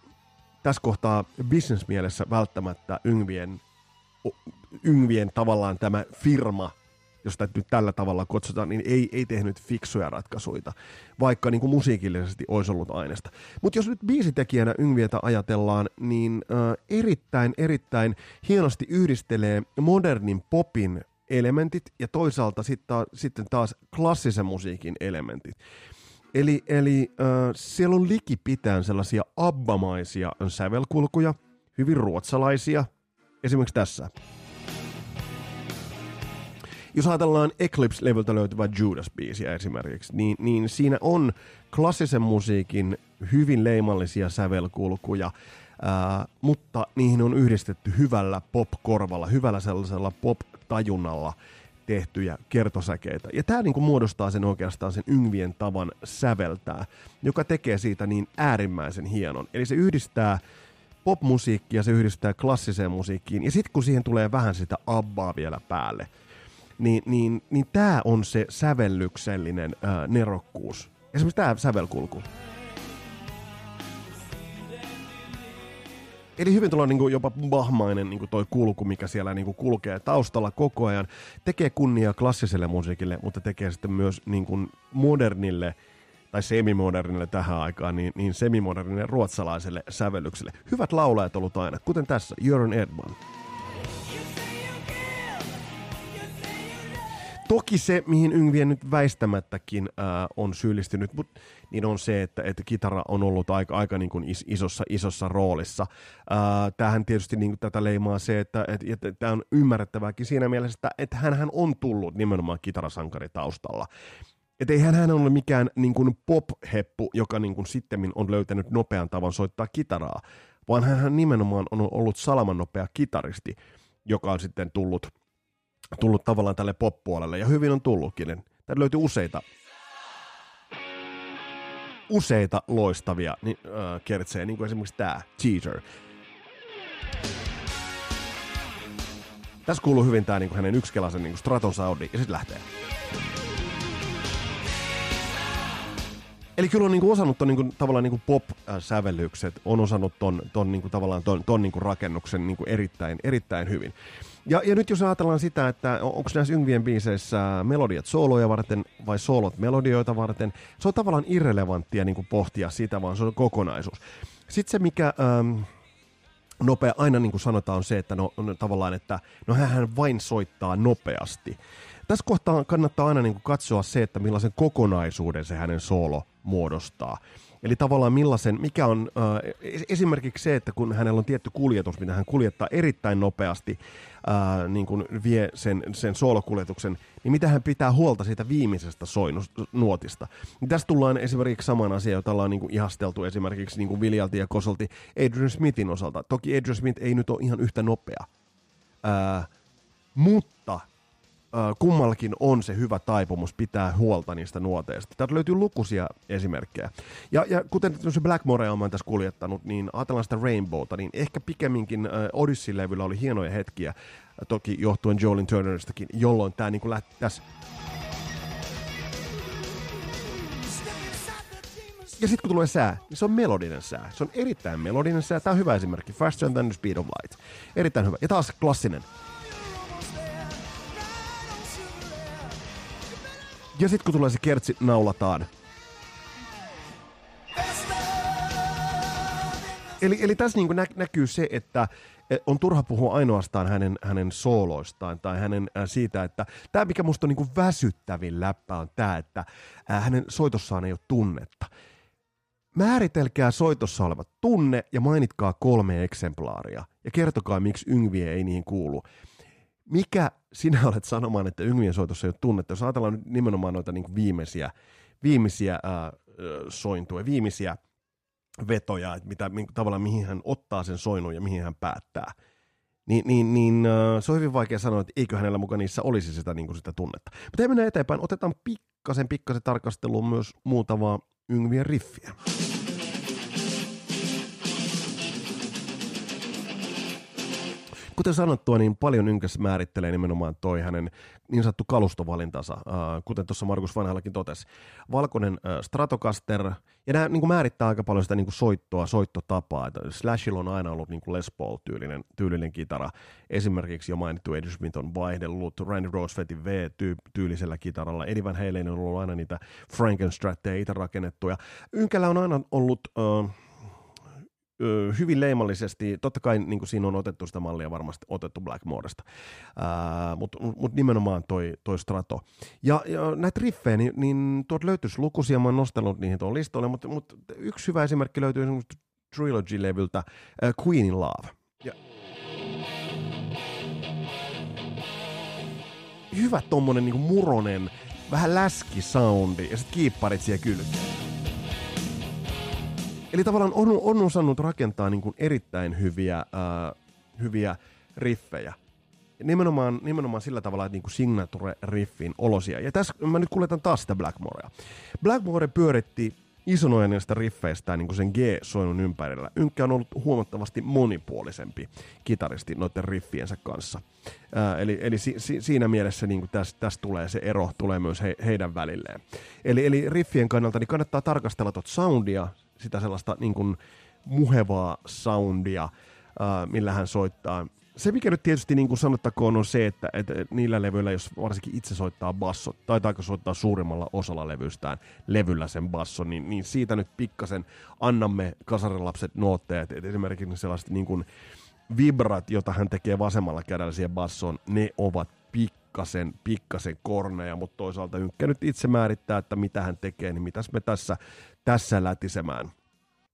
tässä kohtaa bisnesmielessä välttämättä Yngvien Yngvien tavallaan tämä firma, josta nyt tällä tavalla kutsutaan, niin ei, ei tehnyt fiksuja ratkaisuja, vaikka niin kuin musiikillisesti olisi ollut aineesta. Mutta jos nyt biisitekijänä Yngvietä ajatellaan, niin äh, erittäin, erittäin hienosti yhdistelee modernin popin elementit ja toisaalta sit ta- sitten taas klassisen musiikin elementit. Eli, eli äh, siellä on likipitään sellaisia abbamaisia sävelkulkuja, hyvin ruotsalaisia, esimerkiksi tässä. Jos ajatellaan Eclipse-levyltä löytyvä Judas-biisiä esimerkiksi, niin, niin siinä on klassisen musiikin hyvin leimallisia sävelkulkuja, ää, mutta niihin on yhdistetty hyvällä pop-korvalla, hyvällä sellaisella pop-tajunnalla tehtyjä kertosäkeitä. Ja tämä niinku muodostaa sen oikeastaan sen Yngvien tavan säveltää, joka tekee siitä niin äärimmäisen hienon. Eli se yhdistää popmusiikkia, se yhdistää klassiseen musiikkiin, ja sitten kun siihen tulee vähän sitä abbaa vielä päälle, niin, niin, niin tämä on se sävellyksellinen ää, nerokkuus. Esimerkiksi tämä sävelkulku. Eli hyvin tuolla niin jopa bahmainen niin toi kulku, mikä siellä niin kulkee taustalla koko ajan. Tekee kunnia klassiselle musiikille, mutta tekee sitten myös niin kuin modernille tai semimodernille tähän aikaan, niin, niin semimodernille ruotsalaiselle sävellykselle. Hyvät laulajat ollut aina, kuten tässä, Jörn Edman. Toki se, mihin Yngvien nyt väistämättäkin äh, on syyllistynyt, mut, niin on se, että, että kitara on ollut aika, aika niin kuin is, isossa, isossa roolissa. Äh, tämähän tietysti niin kuin tätä leimaa se, että, että, että tämä on ymmärrettävääkin siinä mielessä, että, että hän on tullut nimenomaan kitarasankari taustalla. Että eihän hän ole mikään niin kuin pop-heppu, joka niin kuin sittemmin on löytänyt nopean tavan soittaa kitaraa, vaan hän nimenomaan on ollut salaman nopea kitaristi, joka on sitten tullut – tullut tavallaan tälle pop-puolelle, ja hyvin on tullutkin. Täällä löytyy useita useita loistavia niin, äh, kertsejä, niin kuin esimerkiksi tämä Teaser. Tässä kuuluu hyvin tämä niin hänen yksikelaisen niin Straton soundi, ja sitten lähtee. Eli kyllä on niinku osannut ton niinku, tavallaan niinku pop-sävellykset, on osannut ton, ton niinku, tavallaan ton, ton niinku rakennuksen niinku erittäin, erittäin hyvin. Ja, ja nyt jos ajatellaan sitä, että onko näissä Yngvien biiseissä melodiat sooloja varten vai soolot melodioita varten, se on tavallaan irrelevanttia niin pohtia sitä, vaan se on kokonaisuus. Sitten se, mikä ähm, nopea aina niin kuin sanotaan, on se, että no, no tavallaan, että no hän vain soittaa nopeasti. Tässä kohtaa kannattaa aina niin kuin katsoa se, että millaisen kokonaisuuden se hänen soolo muodostaa. Eli tavallaan millaisen, mikä on äh, esimerkiksi se, että kun hänellä on tietty kuljetus, mitä hän kuljettaa erittäin nopeasti, äh, niin kuin vie sen, sen soolokuljetuksen, niin mitä hän pitää huolta siitä viimeisestä soinuotista. Niin tästä tullaan esimerkiksi saman asian, jota ollaan niin kuin ihasteltu esimerkiksi niin kuin Viljalti ja Kosolti Adrian Smithin osalta. Toki Adrian Smith ei nyt ole ihan yhtä nopea, äh, mutta kummallakin on se hyvä taipumus pitää huolta niistä nuoteista. Täältä löytyy lukuisia esimerkkejä. Ja, ja kuten se Blackmore on tässä kuljettanut, niin ajatellaan sitä Rainbowta, niin ehkä pikemminkin Odyssey-levyllä oli hienoja hetkiä, toki johtuen Jolin Turneristakin, jolloin tämä niin lähti tässä Ja sitten kun tulee sää, niin se on melodinen sää. Se on erittäin melodinen sää. Tämä on hyvä esimerkki. Faster than the speed of light. Erittäin hyvä. Ja taas klassinen. Ja sitten kun tulee se kertsi, naulataan. Eli, eli tässä niin nä- näkyy se, että on turha puhua ainoastaan hänen, hänen sooloistaan tai hänen äh, siitä, että tämä mikä musta on niin väsyttävin läppä on tämä, että äh, hänen soitossaan ei ole tunnetta. Määritelkää soitossa oleva tunne ja mainitkaa kolme eksemplaaria ja kertokaa miksi Yngvie ei niihin kuulu mikä sinä olet sanomaan, että Yngvien soitossa ei ole tunnetta? Jos ajatellaan nyt nimenomaan noita niin viimeisiä, viimeisiä ää, sointuja, viimeisiä vetoja, että mitä, tavallaan mihin hän ottaa sen soinun ja mihin hän päättää, niin, niin, niin se on hyvin vaikea sanoa, että eikö hänellä mukaan niissä olisi sitä, niin kuin sitä tunnetta. Mutta mennään eteenpäin. Otetaan pikkasen, pikkasen tarkasteluun myös muutamaa Yngvien riffiä. Kuten sanottua, niin paljon ynkäs määrittelee nimenomaan toi hänen niin sanottu kalustovalintansa, äh, kuten tuossa Markus Vanhallakin totesi. Valkoinen äh, Stratocaster, ja nämä niin määrittää aika paljon sitä niin kuin soittoa, soittotapaa. Että Slashilla on aina ollut niin kuin Les Paul-tyylinen tyylinen kitara. Esimerkiksi jo mainittu Eddie Smith on vaihdellut Randy Rosefeltin V-tyylisellä kitaralla. Eddie Van Halen on ollut aina niitä Frankenstratteja itse rakennettuja. Ynkällä on aina ollut... Äh, hyvin leimallisesti, totta kai niin kuin siinä on otettu sitä mallia varmasti otettu Blackmoresta, mutta mut nimenomaan toi, toi Strato. Ja, ja näitä riffejä, niin, niin tuolta löytyisi lukuisia, mä oon nostellut niihin tuon listoille, mutta, mutta yksi hyvä esimerkki löytyy Trilogy-levyltä uh, Queen in Love. Ja, hyvä tommonen niin muronen, vähän läski soundi ja sitten kiipparit siellä kylkeen. Eli tavallaan on, on osannut rakentaa niin kuin erittäin hyviä, äh, hyviä riffejä. Nimenomaan, nimenomaan sillä tavalla, että niin kuin signature-riffin olosia. Ja tässä mä nyt kuljetan taas sitä Blackmorea. Blackmore pyöritti ison näistä riffeistä niin kuin sen G-soinun ympärillä. Ynkkä on ollut huomattavasti monipuolisempi kitaristi noiden riffiensä kanssa. Ää, eli eli si, si, siinä mielessä niin tässä täs tulee se ero, tulee myös he, heidän välilleen. Eli, eli riffien kannalta niin kannattaa tarkastella tuota soundia, sitä sellaista niin kuin muhevaa soundia, uh, millä hän soittaa. Se, mikä nyt tietysti niin kuin sanottakoon, on se, että, että niillä levyillä, jos varsinkin itse soittaa basso, tai taiko soittaa suurimmalla osalla levyystään levyllä sen basso, niin, niin siitä nyt pikkasen annamme kasarilapset nuotteet. Et esimerkiksi sellaiset niin kuin vibrat, jota hän tekee vasemmalla kädellä siihen bassoon, ne ovat pikkasen, pikkasen korneja, mutta toisaalta Ynkkä nyt itse määrittää, että mitä hän tekee, niin mitäs me tässä tässä lätisemään.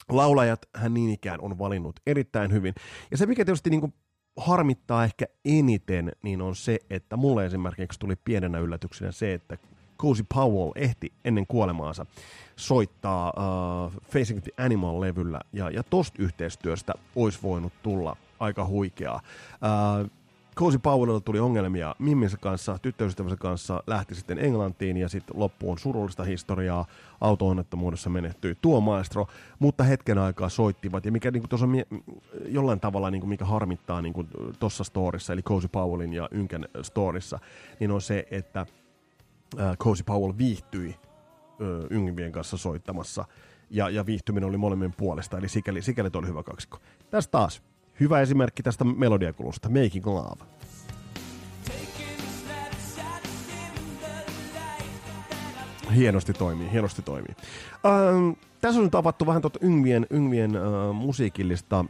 Laulajat hän niin ikään on valinnut erittäin hyvin. Ja se, mikä tietysti niin kuin harmittaa ehkä eniten, niin on se, että mulle esimerkiksi tuli pienenä yllätyksenä se, että Cozy Powell ehti ennen kuolemaansa soittaa uh, Facing the Animal-levyllä, ja, ja tosta yhteistyöstä olisi voinut tulla aika huikeaa. Uh, Cozy Powellilla tuli ongelmia Mimminsä kanssa, tyttöystävänsä kanssa, lähti sitten Englantiin ja sitten loppuun surullista historiaa. Auto-onnettomuudessa menehtyi tuo maestro, mutta hetken aikaa soittivat. Ja mikä niin tuossa jollain tavalla, niin kuin, mikä harmittaa niin tuossa storissa, eli Cozy Powellin ja Ynkän storissa, niin on se, että äh, Cozy Powell viihtyi äh, Yngvien kanssa soittamassa. Ja, ja viihtyminen oli molemmin puolesta, eli sikäli, sikäli oli hyvä kaksikko. Tässä taas hyvä esimerkki tästä melodiakulusta, Making Love. Hienosti toimii, hienosti toimii. Ähm, tässä on nyt avattu vähän tuota Yngvien, Yngvien äh, musiikillista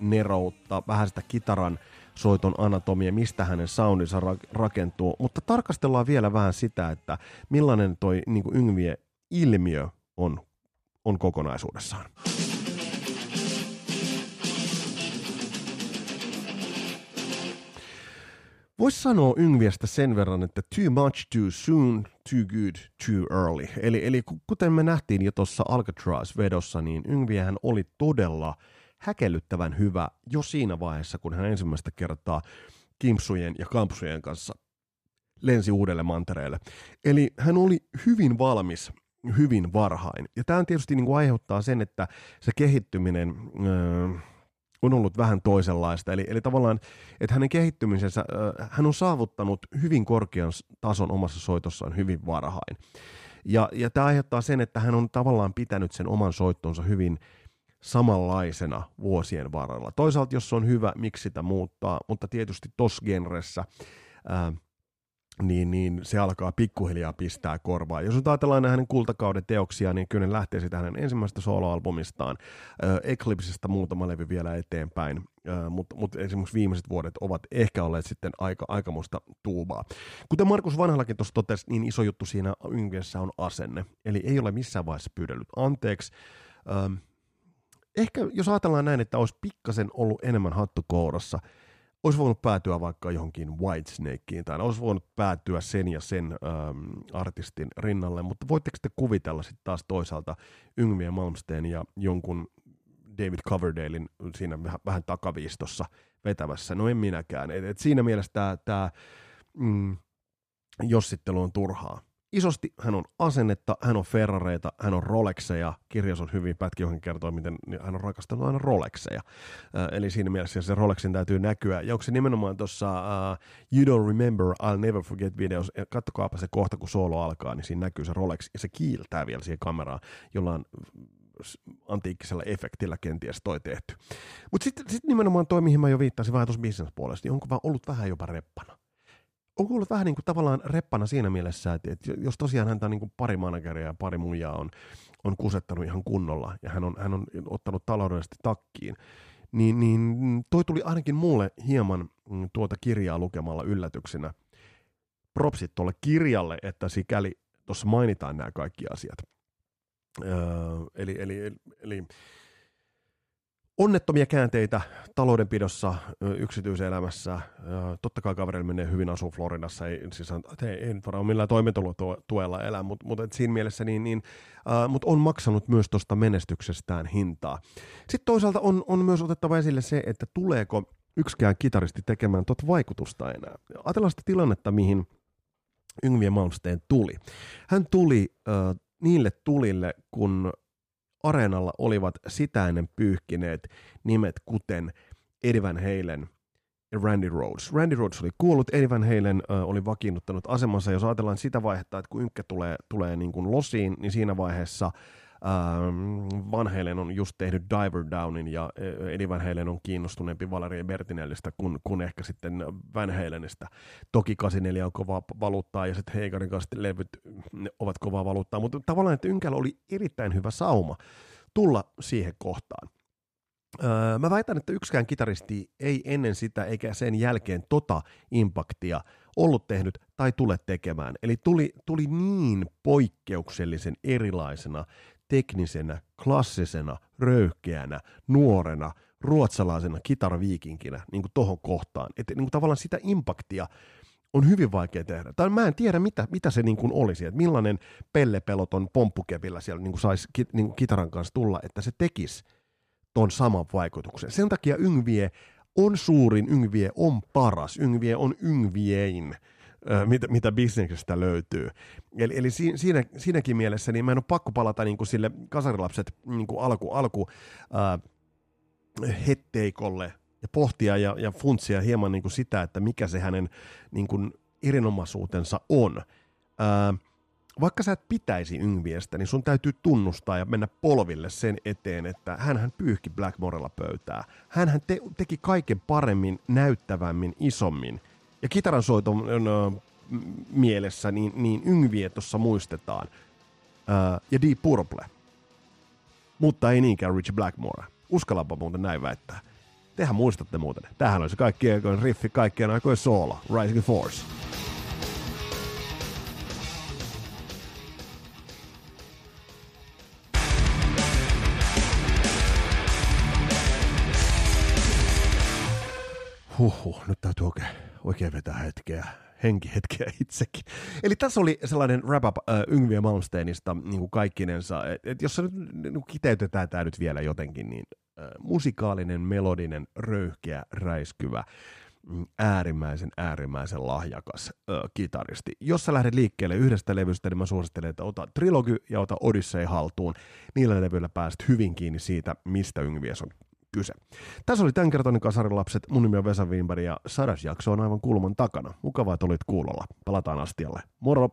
neroutta, vähän sitä kitaran soiton anatomia, mistä hänen soundinsa ra- rakentuu, mutta tarkastellaan vielä vähän sitä, että millainen toi niin Yngvie ilmiö on, on kokonaisuudessaan. Voisi sanoa Yngviestä sen verran, että too much too soon, too good too early. Eli, eli kuten me nähtiin jo tuossa Alcatraz-vedossa, niin Yngviehän oli todella häkellyttävän hyvä jo siinä vaiheessa, kun hän ensimmäistä kertaa kimpsujen ja kampsujen kanssa lensi uudelle mantereelle. Eli hän oli hyvin valmis hyvin varhain. Ja tämä tietysti niin kuin aiheuttaa sen, että se kehittyminen... Öö, on ollut vähän toisenlaista. Eli, eli tavallaan, että hänen kehittymisensä, hän on saavuttanut hyvin korkean tason omassa soitossaan hyvin varhain. Ja, ja tämä aiheuttaa sen, että hän on tavallaan pitänyt sen oman soittonsa hyvin samanlaisena vuosien varrella. Toisaalta, jos se on hyvä, miksi sitä muuttaa, mutta tietysti tossa genressä ää, niin, niin se alkaa pikkuhiljaa pistää korvaa. Jos nyt ajatellaan hänen kultakauden teoksia, niin kyllä ne lähtee sitä hänen ensimmäisestä soloalbumistaan, äh, Eclipsistä muutama levy vielä eteenpäin, äh, mutta mut esimerkiksi viimeiset vuodet ovat ehkä olleet sitten aika, aikamoista tuubaa. Kuten Markus Vanhallakin tuossa totesi, niin iso juttu siinä yngessä on asenne, eli ei ole missään vaiheessa pyydellyt anteeksi. Ähm, ehkä jos ajatellaan näin, että olisi pikkasen ollut enemmän hattukourassa, olisi voinut päätyä vaikka johonkin Whitesnakeen tai olisi voinut päätyä sen ja sen ähm, artistin rinnalle, mutta voitteko te kuvitella sitten taas toisaalta Yngviä Malmsteen ja jonkun David Coverdalein siinä vähän, vähän takaviistossa vetävässä? No en minäkään. Et, et siinä mielessä tämä mm, jossittelu on turhaa isosti hän on asennetta, hän on Ferrareita, hän on Rolexeja. Kirjas on hyvin pätki, johon kertoo, miten hän on rakastanut aina Rolexeja. Äh, eli siinä mielessä se Rolexin täytyy näkyä. Ja onko se nimenomaan tuossa uh, You Don't Remember, I'll Never Forget videos, kattokaapa se kohta, kun solo alkaa, niin siinä näkyy se Rolex, ja se kiiltää vielä siihen kameraan, jollain antiikkisella efektillä kenties toi tehty. Mutta sitten sit nimenomaan toi, mihin mä jo viittasin vähän tuossa business-puolesta, niin onko vaan ollut vähän jopa reppana? On kuullut vähän niin kuin tavallaan reppana siinä mielessä, että, että jos tosiaan häntä niin kuin pari manageria ja pari muijaa on, on kusettanut ihan kunnolla ja hän on, hän on ottanut taloudellisesti takkiin, niin, niin toi tuli ainakin mulle hieman mm, tuota kirjaa lukemalla yllätyksenä. Propsit tuolle kirjalle, että sikäli tuossa mainitaan nämä kaikki asiat. Öö, eli, eli, eli, eli onnettomia käänteitä taloudenpidossa, yksityiselämässä. Totta kai kaverilla menee hyvin, asuu Floridassa, ei, siis ei, ei nyt varmaan millään toimeentulotuella elää, mutta, mutta siinä mielessä niin, niin äh, mutta on maksanut myös tuosta menestyksestään hintaa. Sitten toisaalta on, on myös otettava esille se, että tuleeko yksikään kitaristi tekemään tuota vaikutusta enää. Ajatellaan sitä tilannetta, mihin Yngvie Malmsteen tuli. Hän tuli äh, niille tulille, kun areenalla olivat sitä ennen pyyhkineet nimet kuten Eddie Van Halen ja Randy Rhodes. Randy Rhodes oli kuollut, Eddie Van Halen oli vakiinnuttanut asemansa. Jos ajatellaan sitä vaihetta, että kun Ynkkä tulee, tulee niin kuin losiin, niin siinä vaiheessa – Ähm, Van Halen on just tehnyt Diver Downin ja Eddie Van Halen on kiinnostuneempi Valerie Bertinellistä kuin, kuin ehkä sitten Van Halenista. Toki 84 on kovaa valuuttaa ja sitten Heikarin kanssa levyt ovat kovaa valuuttaa, mutta tavallaan, että Ynkällä oli erittäin hyvä sauma tulla siihen kohtaan. Öö, mä väitän, että yksikään kitaristi ei ennen sitä eikä sen jälkeen tota impaktia ollut tehnyt tai tule tekemään. Eli tuli, tuli niin poikkeuksellisen erilaisena teknisenä, klassisena, röyhkeänä, nuorena, ruotsalaisena kitaraviikinkinä niin kuin tohon kohtaan. Että niin kuin tavallaan sitä impaktia on hyvin vaikea tehdä. Tai mä en tiedä, mitä, mitä se niin kuin olisi, että millainen pellepeloton pomppukepillä siellä niin saisi ki, niin kitaran kanssa tulla, että se tekisi ton saman vaikutuksen. Sen takia Yngvie on suurin, Yngvie on paras, Yngvie on Yngviein, mitä, mitä bisneksestä löytyy. Eli, eli siinä, siinäkin mielessä niin mä en ole pakko palata niin kuin sille kasarilapset niin kuin alku, alku ää, hetteikolle ja pohtia ja, ja funtsia hieman niin kuin sitä, että mikä se hänen niin kuin erinomaisuutensa on. Ää, vaikka sä et pitäisi Yngviestä, niin sun täytyy tunnustaa ja mennä polville sen eteen, että hän pyyhki Blackmorella pöytää. Hän te- teki kaiken paremmin, näyttävämmin, isommin. Ja kitaran soiton no, mielessä, niin, niin Yngvie tuossa muistetaan. Ää, ja Deep Purple. Mutta ei niinkään Rich Blackmore. Uskallapa muuten näin väittää. Tehän muistatte muuten. Tähän olisi kaikkien aikojen riffi, kaikkien aikojen soola. Rising Force. Huhhuh, nyt täytyy oikein, oikein vetää hetkeä, henkihetkeä itsekin. Eli tässä oli sellainen wrap-up äh, Yngviä Malmsteenista niin kuin kaikkinensa. Et, et jos se nyt niin kiteytetään tämä nyt vielä jotenkin, niin äh, musikaalinen, melodinen, röyhkeä, räiskyvä, mm, äärimmäisen, äärimmäisen lahjakas äh, kitaristi. Jos sä lähdet liikkeelle yhdestä levystä, niin mä suosittelen, että ota Trilogy ja ota Odyssey haltuun. Niillä levyillä pääst hyvin kiinni siitä, mistä Yngvies on kyse. Tässä oli tämänkertainen Kasarilapset. Mun nimi on Vesa Wimberg ja sadas jakso on aivan kulman takana. Mukavaa, että olit kuulolla. Palataan astialle. Moro!